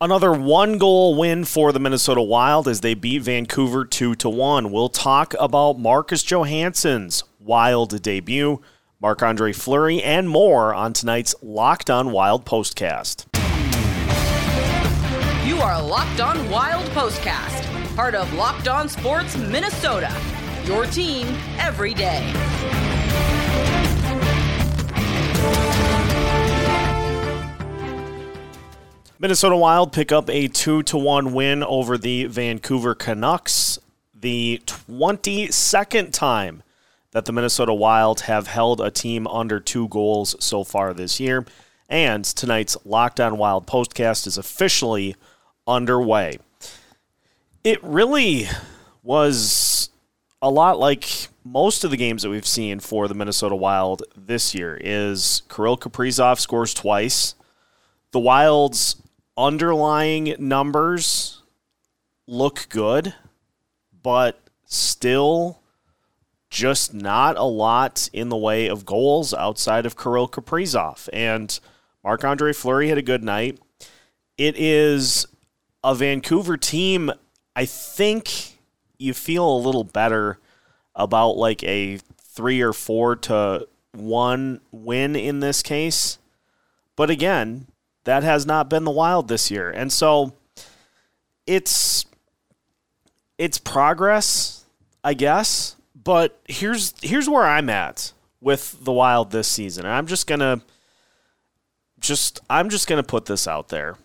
Another one goal win for the Minnesota Wild as they beat Vancouver 2 to 1. We'll talk about Marcus Johansson's Wild debut, Marc Andre Fleury, and more on tonight's Locked On Wild postcast. You are Locked On Wild Postcast, part of Locked On Sports Minnesota. Your team every day. Minnesota Wild pick up a 2 to 1 win over the Vancouver Canucks, the 22nd time that the Minnesota Wild have held a team under two goals so far this year. And tonight's Locked On Wild postcast is officially underway. It really was a lot like most of the games that we've seen for the Minnesota Wild this year is Kirill Kaprizov scores twice. The Wild's underlying numbers look good, but still just not a lot in the way of goals outside of Kirill Kaprizov. And Marc Andre Fleury had a good night. It is a Vancouver team, I think you feel a little better about like a three or four to one win in this case. But again, that has not been the Wild this year. And so it's it's progress, I guess, but here's here's where I'm at with the Wild this season. And I'm just going to just I'm just going to put this out there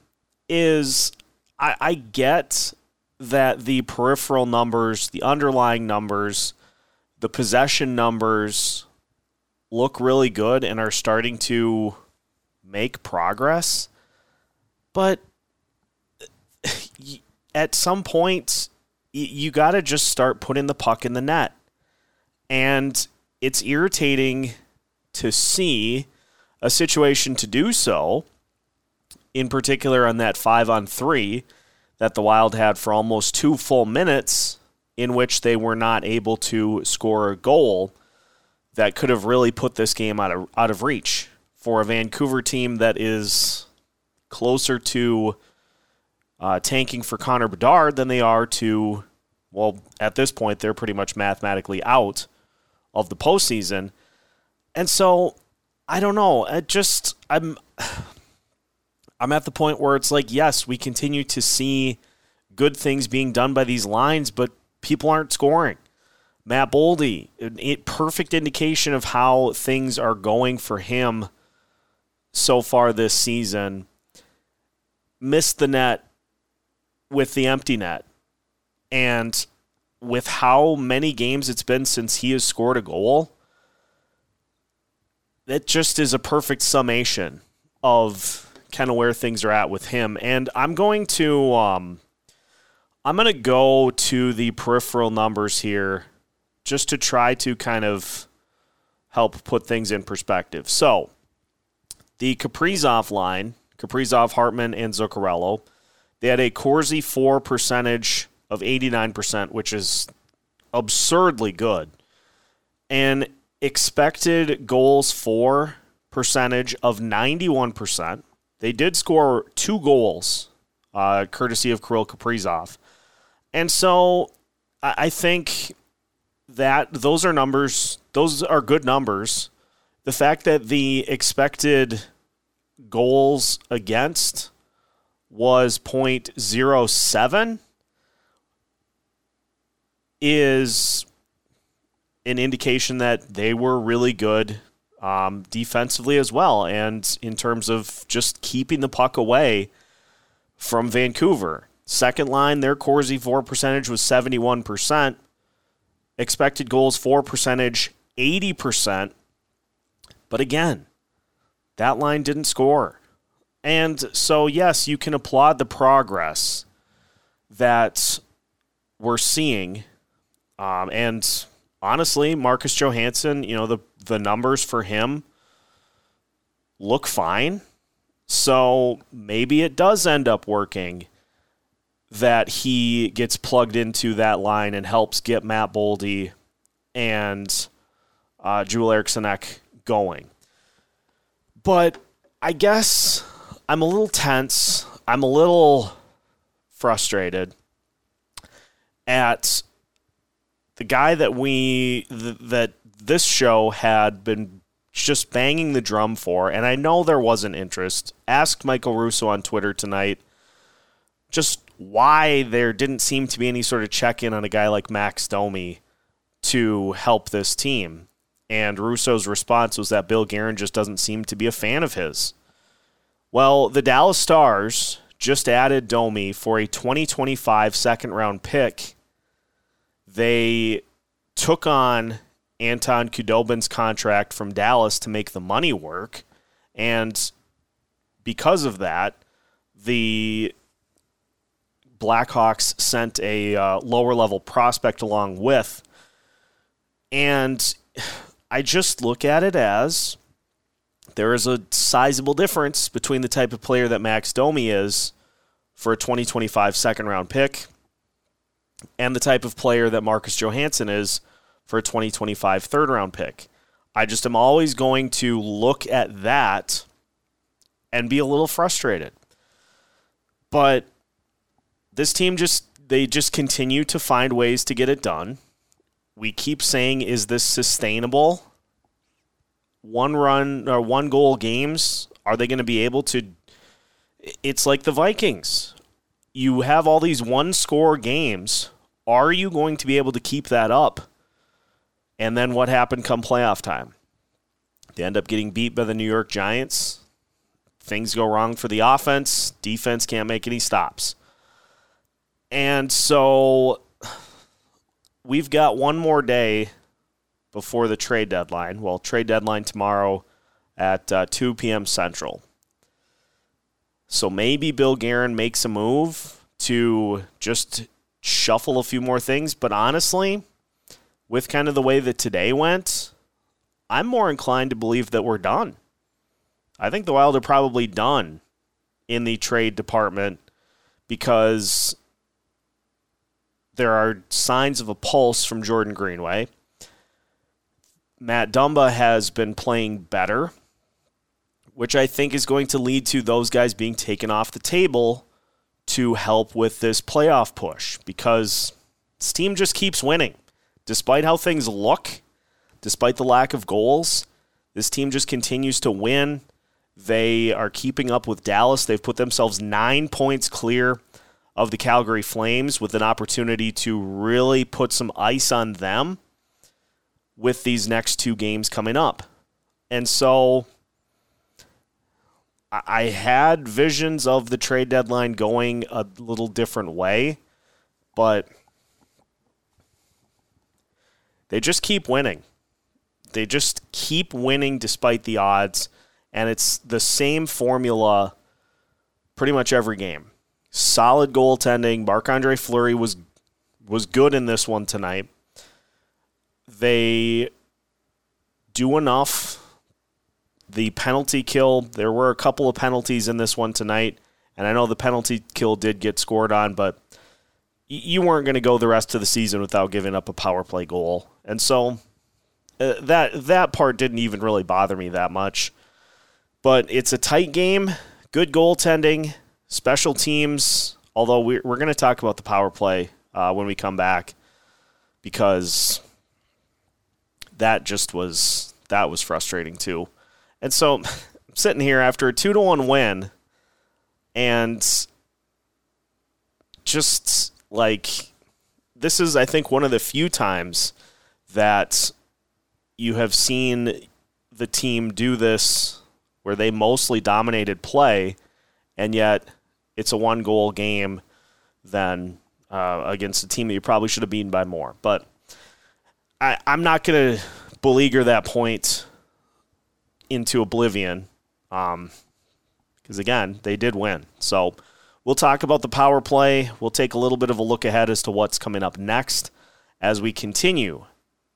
is I, I get that the peripheral numbers, the underlying numbers, the possession numbers look really good and are starting to make progress. But at some point, you got to just start putting the puck in the net. And it's irritating to see a situation to do so, in particular on that five on three that the Wild had for almost two full minutes, in which they were not able to score a goal that could have really put this game out of, out of reach for a Vancouver team that is closer to uh, tanking for Connor Bedard than they are to, well, at this point, they're pretty much mathematically out of the postseason. And so, I don't know. I just, I'm. I'm at the point where it's like, yes, we continue to see good things being done by these lines, but people aren't scoring. Matt Boldy, a perfect indication of how things are going for him so far this season missed the net with the empty net. And with how many games it's been since he has scored a goal, that just is a perfect summation of kind of where things are at with him. And I'm going to um, I'm going to go to the peripheral numbers here just to try to kind of help put things in perspective. So, the Kaprizov line Kaprizov, Hartman, and Zuccarello. They had a Corsi for percentage of 89%, which is absurdly good. And expected goals for percentage of 91%. They did score two goals, uh, courtesy of Kirill Kaprizov. And so I think that those are numbers, those are good numbers. The fact that the expected goals against was 0.07 is an indication that they were really good um, defensively as well. And in terms of just keeping the puck away from Vancouver. Second line, their Corsi for percentage was 71%. Expected goals for percentage, 80%. But again, that line didn't score. And so, yes, you can applaud the progress that we're seeing. Um, and honestly, Marcus Johansson, you know, the, the numbers for him look fine. So maybe it does end up working that he gets plugged into that line and helps get Matt Boldy and uh, Joel Eriksson going. But I guess I'm a little tense I'm a little frustrated at the guy that we th- that this show had been just banging the drum for, and I know there wasn't interest. Asked Michael Russo on Twitter tonight just why there didn't seem to be any sort of check in on a guy like Max Domi to help this team. And Russo's response was that Bill Guerin just doesn't seem to be a fan of his. Well, the Dallas Stars just added Domi for a 2025 second round pick. They took on Anton Khudobin's contract from Dallas to make the money work. And because of that, the Blackhawks sent a uh, lower level prospect along with. And I just look at it as there is a sizable difference between the type of player that Max Domi is for a 2025 second round pick and the type of player that Marcus Johansson is for a 2025 third round pick. I just am always going to look at that and be a little frustrated. But this team just they just continue to find ways to get it done. We keep saying is this sustainable? One run or one goal games, are they going to be able to it's like the Vikings. You have all these one score games. Are you going to be able to keep that up? And then what happened come playoff time? They end up getting beat by the New York Giants. Things go wrong for the offense. Defense can't make any stops. And so we've got one more day before the trade deadline. Well, trade deadline tomorrow at uh, 2 p.m. Central. So maybe Bill Guerin makes a move to just shuffle a few more things. But honestly, with kind of the way that today went, I'm more inclined to believe that we're done. I think the Wild are probably done in the trade department because there are signs of a pulse from Jordan Greenway. Matt Dumba has been playing better, which I think is going to lead to those guys being taken off the table to help with this playoff push because this team just keeps winning. Despite how things look, despite the lack of goals, this team just continues to win. They are keeping up with Dallas. They've put themselves nine points clear of the Calgary Flames with an opportunity to really put some ice on them with these next two games coming up. And so I had visions of the trade deadline going a little different way, but they just keep winning. They just keep winning despite the odds, and it's the same formula pretty much every game solid goaltending. Marc Andre Fleury was was good in this one tonight. They do enough. The penalty kill, there were a couple of penalties in this one tonight, and I know the penalty kill did get scored on, but you weren't going to go the rest of the season without giving up a power play goal. And so uh, that that part didn't even really bother me that much. But it's a tight game, good goaltending, Special teams, although we're, we're going to talk about the power play uh, when we come back because that just was that was frustrating too. And so I'm sitting here after a 2 to 1 win and just like this is I think one of the few times that you have seen the team do this where they mostly dominated play and yet it's a one goal game than uh, against a team that you probably should have beaten by more. But I, I'm not going to beleaguer that point into oblivion because, um, again, they did win. So we'll talk about the power play. We'll take a little bit of a look ahead as to what's coming up next as we continue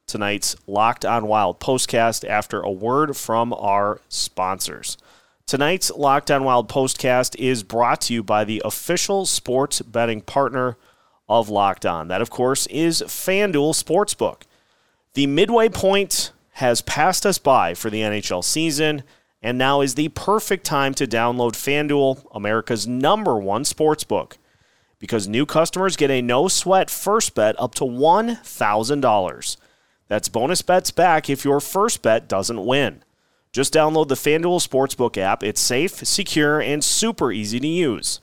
tonight's Locked on Wild postcast after a word from our sponsors. Tonight's Locked On Wild postcast is brought to you by the official sports betting partner of Locked On. That, of course, is FanDuel Sportsbook. The midway point has passed us by for the NHL season, And now is the perfect time to download FanDuel, America's number one sportsbook, because new customers get a no sweat first bet up to $1,000. That's bonus bets back if your first bet doesn't win. Just download the FanDuel Sportsbook app. It's safe, secure, and super easy to use.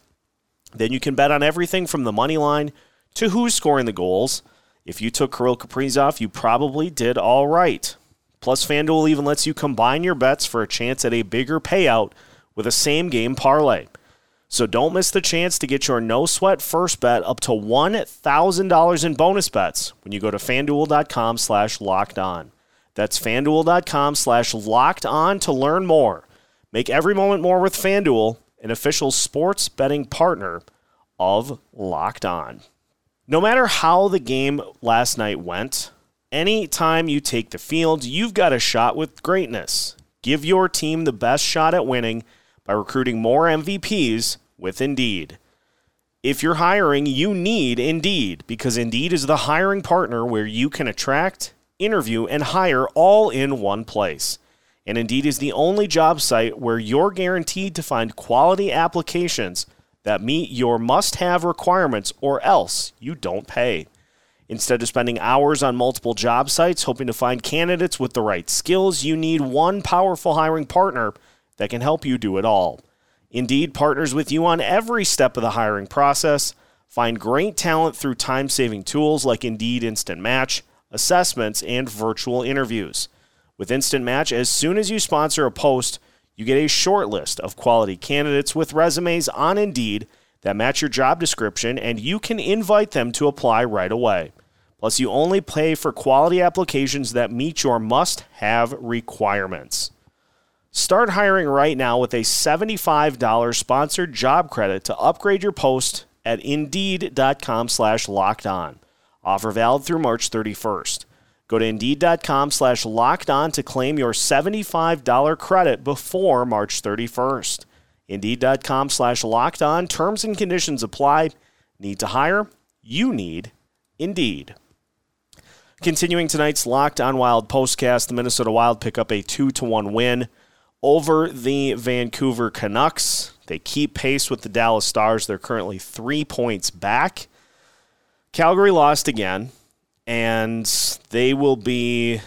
Then you can bet on everything from the money line to who's scoring the goals. If you took Kirill Kaprizov, you probably did all right. Plus, FanDuel even lets you combine your bets for a chance at a bigger payout with a same game parlay. So don't miss the chance to get your no sweat first bet up to $1,000 in bonus bets when you go to fanduel.com slash locked on. That's fanduel.com slash locked on to learn more. Make every moment more with FanDuel, an official sports betting partner of Locked On. No matter how the game last night went, anytime you take the field, you've got a shot with greatness. Give your team the best shot at winning by recruiting more MVPs with Indeed. If you're hiring, you need Indeed because Indeed is the hiring partner where you can attract, interview, and hire all in one place. And Indeed is the only job site where you're guaranteed to find quality applications that meet your must have requirements or else you don't pay. Instead of spending hours on multiple job sites hoping to find candidates with the right skills, you need one powerful hiring partner that can help you do it all. Indeed partners with you on every step of the hiring process. Find great talent through time saving tools like Indeed Instant Match, assessments, and virtual interviews. With Instant Match, as soon as you sponsor a post, you get a short list of quality candidates with resumes on Indeed that match your job description, and you can invite them to apply right away. Plus, you only pay for quality applications that meet your must have requirements. Start hiring right now with a $75 sponsored job credit to upgrade your post at indeed.com slash locked on. Offer valid through March 31st. Go to indeed.com slash locked on to claim your $75 credit before March 31st. Indeed.com slash locked on. Terms and conditions apply. Need to hire? You need Indeed. Continuing tonight's Locked on Wild postcast, the Minnesota Wild pick up a 2 to 1 win over the Vancouver Canucks. They keep pace with the Dallas Stars. They're currently three points back. Calgary lost again, and they will be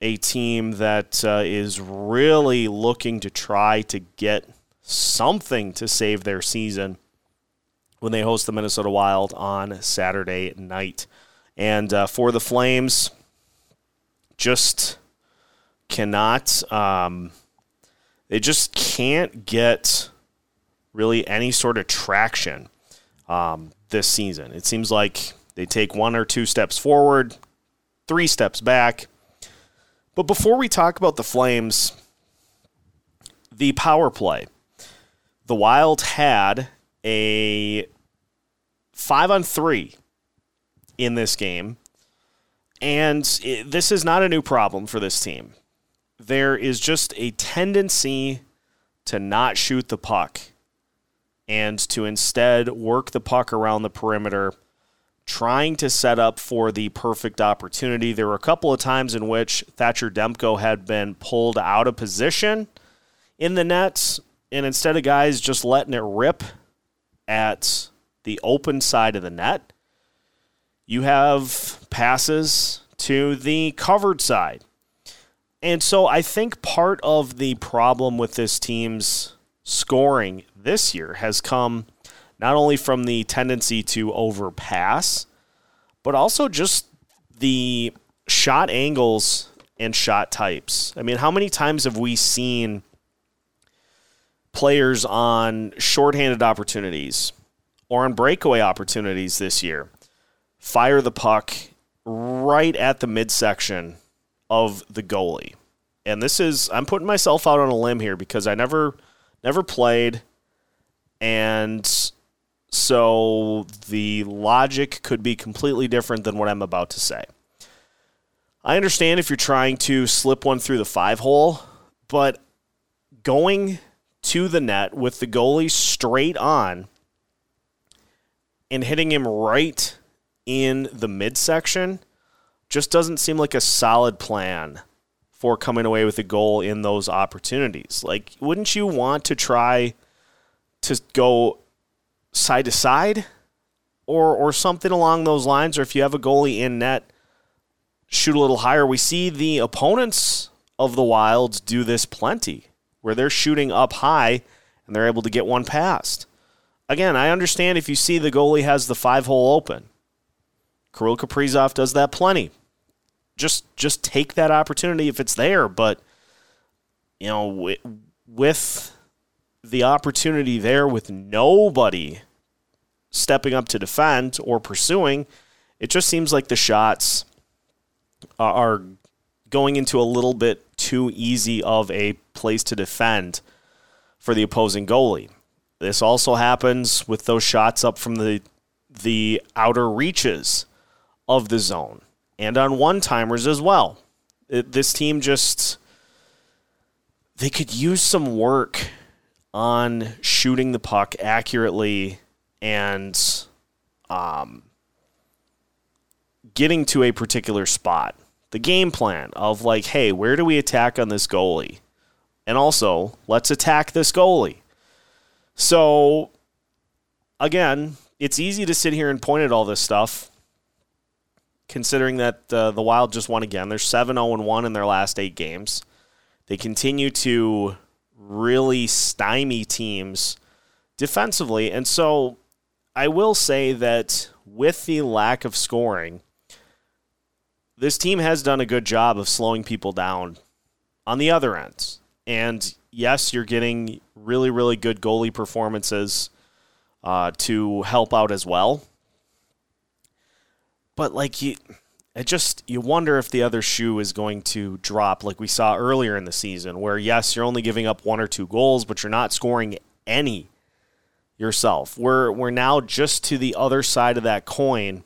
a team that uh, is really looking to try to get something to save their season when they host the Minnesota Wild on Saturday night. And uh, for the Flames, just cannot, um, they just can't get really any sort of traction um, this season. It seems like they take one or two steps forward, three steps back. But before we talk about the Flames, the power play, the Wild had a five on three in this game. And it, this is not a new problem for this team. There is just a tendency to not shoot the puck and to instead work the puck around the perimeter, trying to set up for the perfect opportunity. There were a couple of times in which Thatcher Demko had been pulled out of position in the nets, and instead of guys just letting it rip at the open side of the net, you have passes to the covered side. And so I think part of the problem with this team's scoring this year has come not only from the tendency to overpass, but also just the shot angles and shot types. I mean, how many times have we seen players on shorthanded opportunities or on breakaway opportunities this year fire the puck right at the midsection of the goalie. And this is I'm putting myself out on a limb here because I never never played and so the logic could be completely different than what I'm about to say. I understand if you're trying to slip one through the five hole, but going to the net with the goalie straight on and hitting him right in the midsection just doesn't seem like a solid plan for coming away with a goal in those opportunities. Like, wouldn't you want to try to go side to side or or something along those lines? Or if you have a goalie in net, shoot a little higher. We see the opponents of the Wilds do this plenty, where they're shooting up high and they're able to get one past. Again, I understand if you see the goalie has the five hole open. Kirill Kaprizov does that plenty. Just just take that opportunity if it's there, but you know, with the opportunity there with nobody stepping up to defend or pursuing, it just seems like the shots are going into a little bit too easy of a place to defend for the opposing goalie. This also happens with those shots up from the the outer reaches of the zone and on one timers as well. It, this team just they could use some work on shooting the puck accurately and um, getting to a particular spot. The game plan of like, hey, where do we attack on this goalie? And also, let's attack this goalie. So, again, it's easy to sit here and point at all this stuff, considering that uh, the Wild just won again. They're 7 0 1 in their last eight games. They continue to really stymie teams defensively. And so I will say that with the lack of scoring, this team has done a good job of slowing people down on the other ends. And yes, you're getting really, really good goalie performances uh, to help out as well. But like you, it just you wonder if the other shoe is going to drop, like we saw earlier in the season, where yes, you're only giving up one or two goals, but you're not scoring any yourself. We're we're now just to the other side of that coin,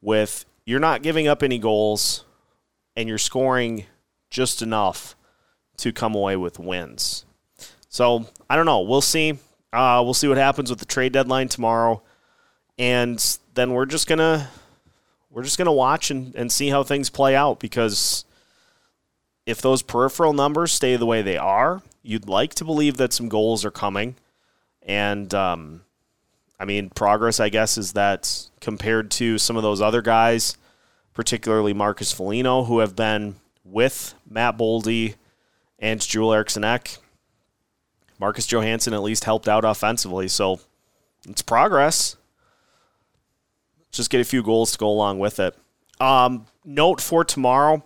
with you're not giving up any goals, and you're scoring just enough to come away with wins. So I don't know. We'll see. Uh, we'll see what happens with the trade deadline tomorrow, and then we're just gonna we're just going to watch and, and see how things play out because if those peripheral numbers stay the way they are, you'd like to believe that some goals are coming. And, um, I mean, progress, I guess, is that compared to some of those other guys, particularly Marcus Foligno, who have been with Matt Boldy and Joel Eriksson Ek, Marcus Johansson at least helped out offensively. So it's progress just get a few goals to go along with it. Um, note for tomorrow,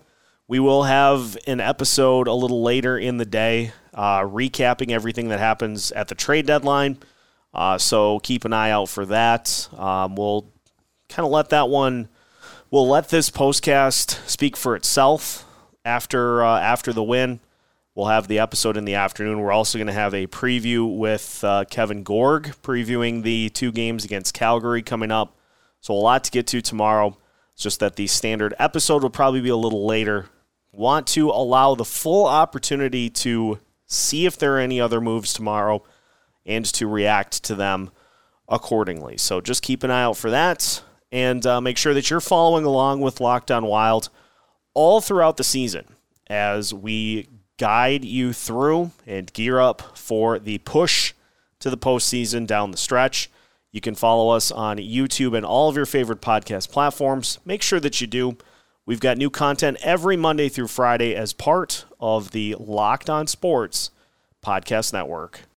we will have an episode a little later in the day uh, recapping everything that happens at the trade deadline. Uh, so keep an eye out for that. Um, we'll kind of let that one. We'll let this postcast speak for itself after uh, after the win. We'll have the episode in the afternoon. We're also going to have a preview with uh, Kevin Gorg previewing the two games against Calgary coming up. So a lot to get to tomorrow. It's just that the standard episode will probably be a little later. Want to allow the full opportunity to see if there are any other moves tomorrow and to react to them accordingly. So just keep an eye out for that and uh, make sure that you're following along with Locked On Wild all throughout the season as we guide you through and gear up for the push to the postseason down the stretch. You can follow us on YouTube and all of your favorite podcast platforms. Make sure that you do. We've got new content every Monday through Friday as part of the Locked On Sports Podcast Network.